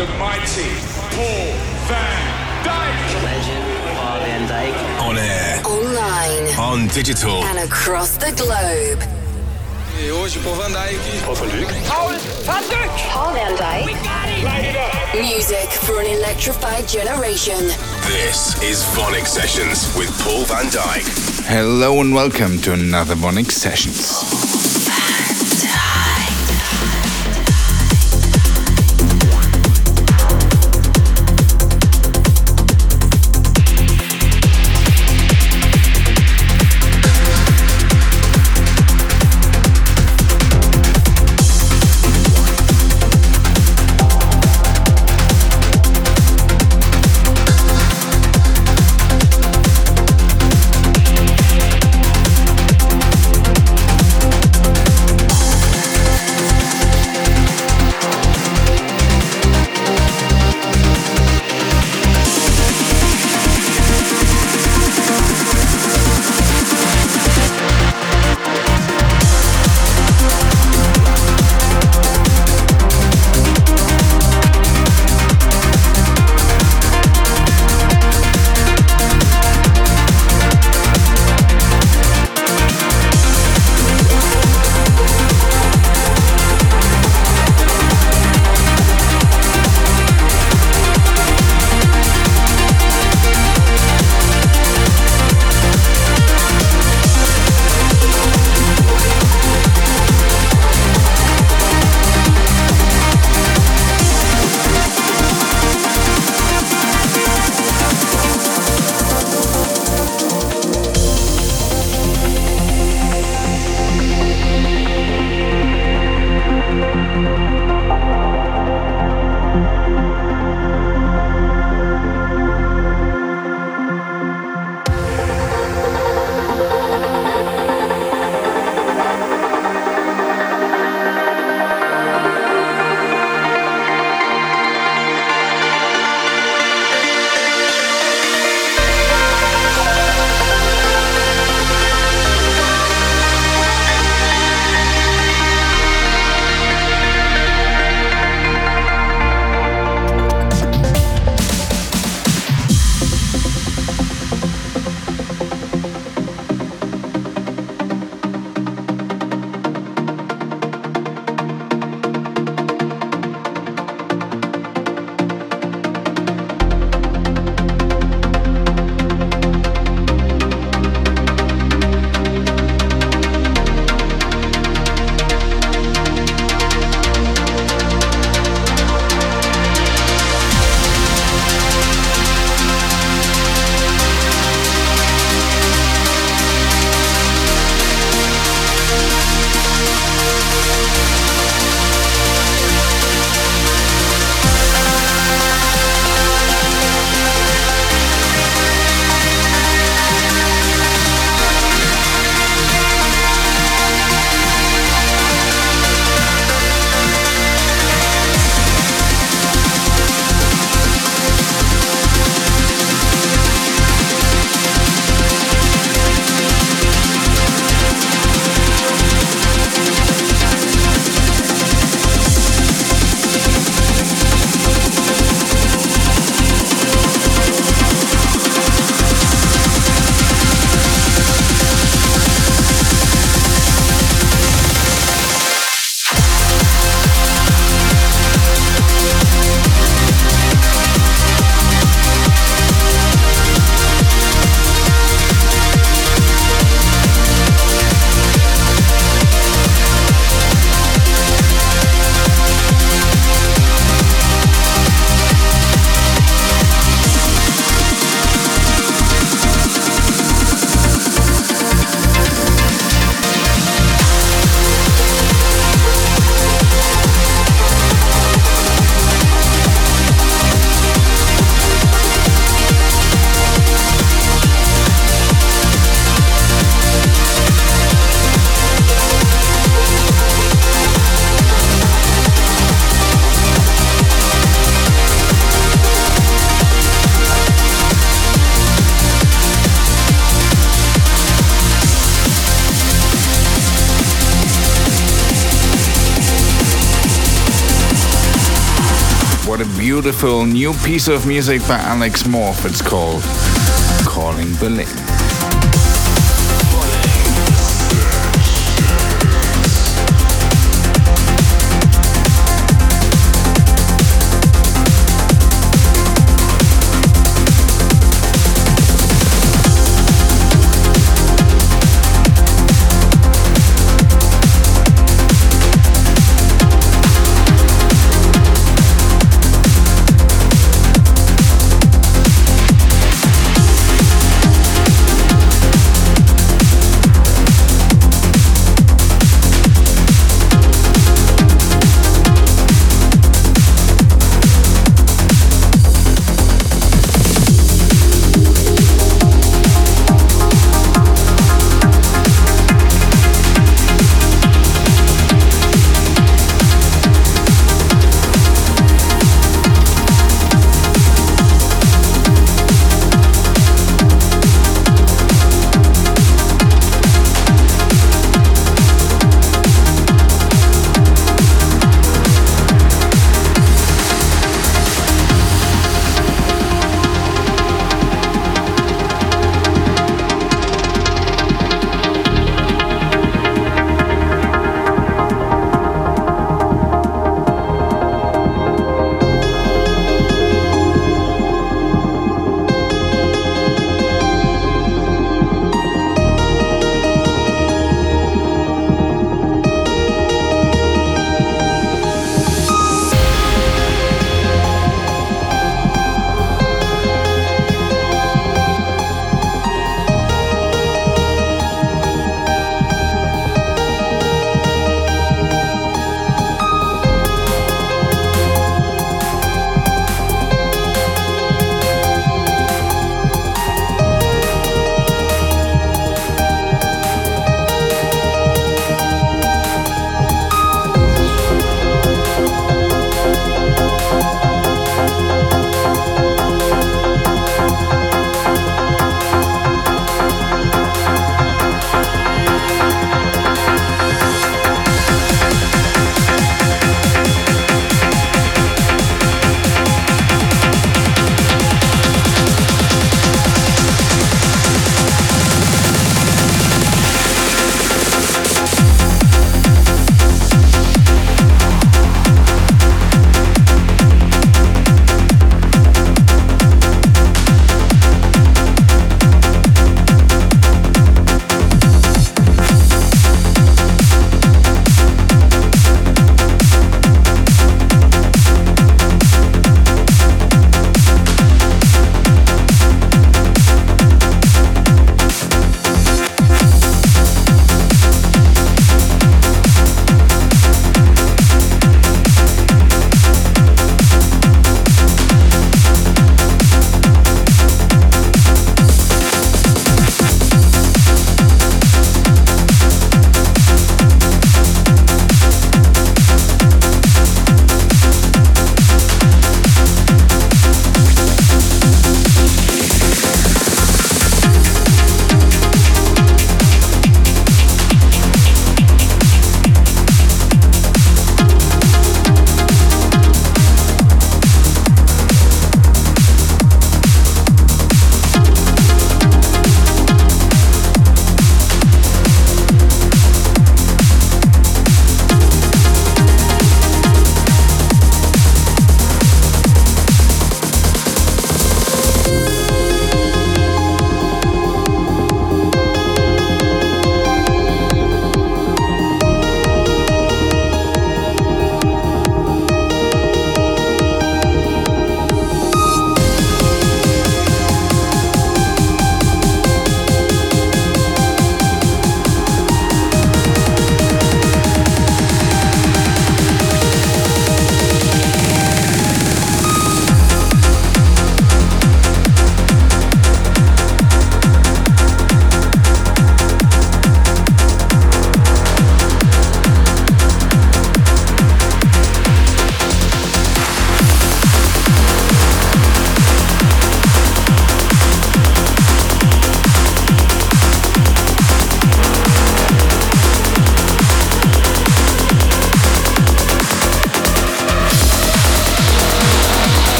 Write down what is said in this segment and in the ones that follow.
the mighty Paul van Dyk. Legend Paul van Dyk. On air, Online on digital. and across the globe. E hoje, Paul van Dyk. Paul van Dyk. Music for an electrified generation. This is VONYC Sessions with Paul van Dyk. Hello and welcome to another VONYC Sessions. Beautiful new piece of music by Alex Morph. It's called Calling Berlin.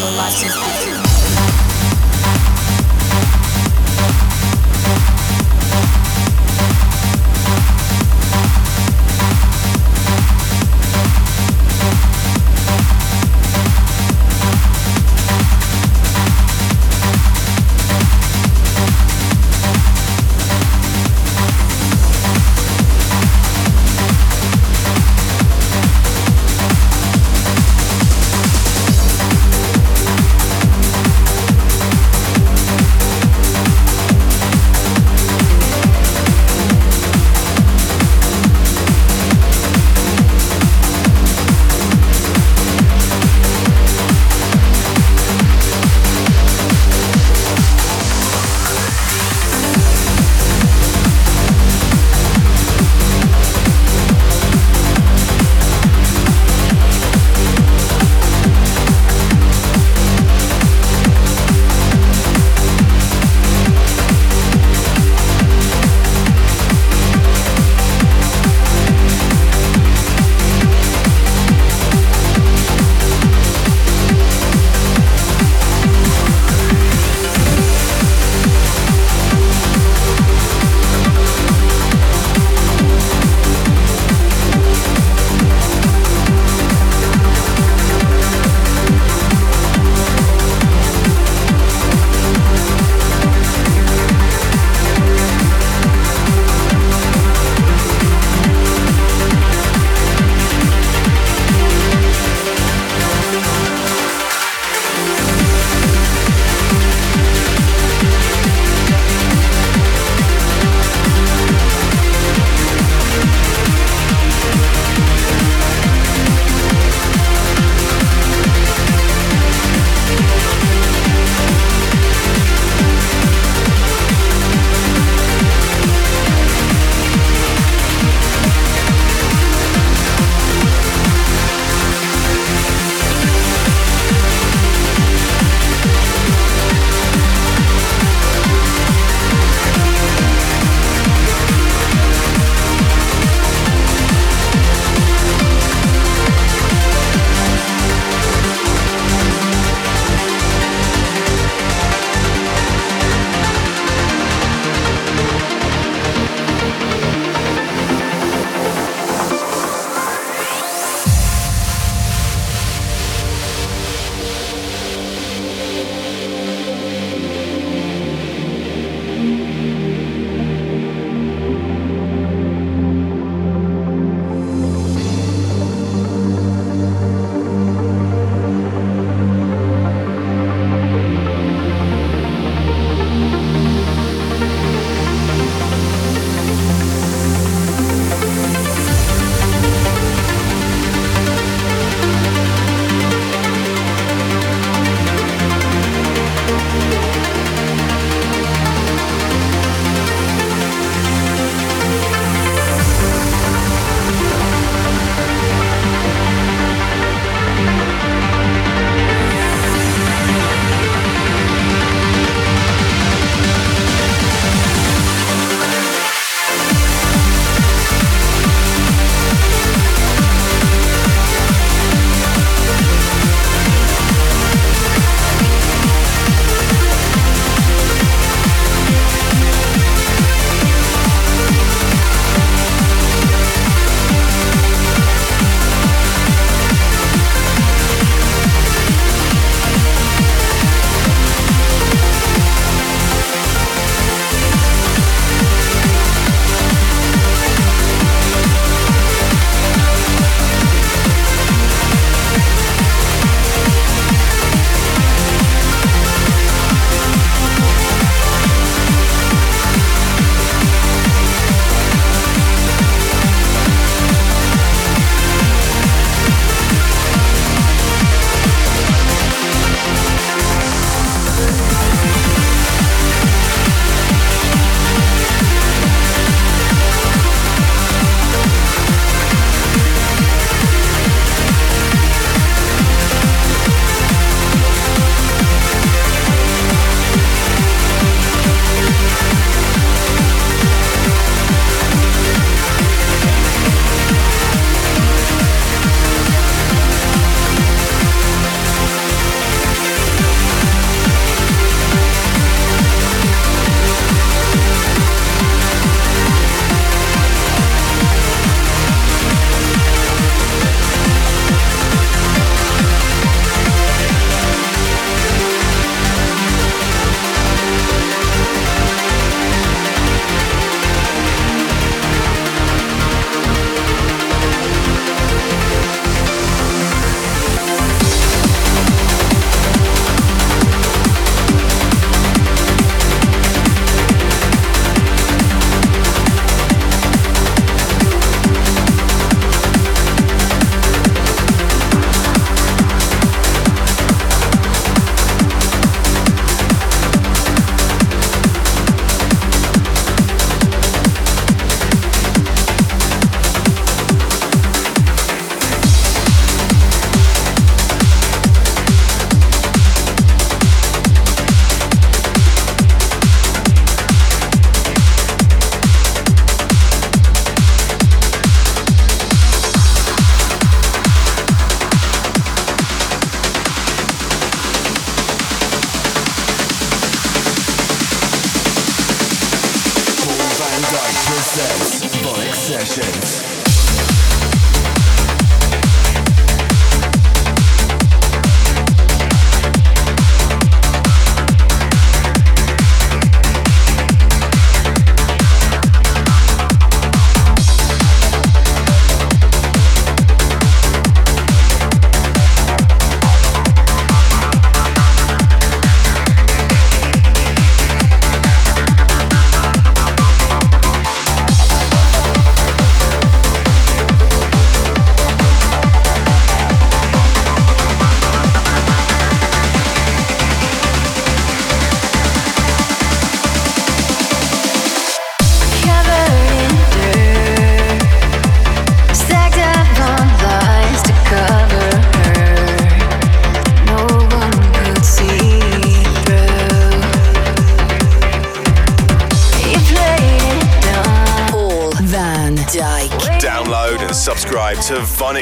Your body,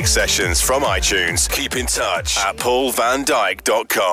Sessions from iTunes. Keep in touch at paulvandyk.com.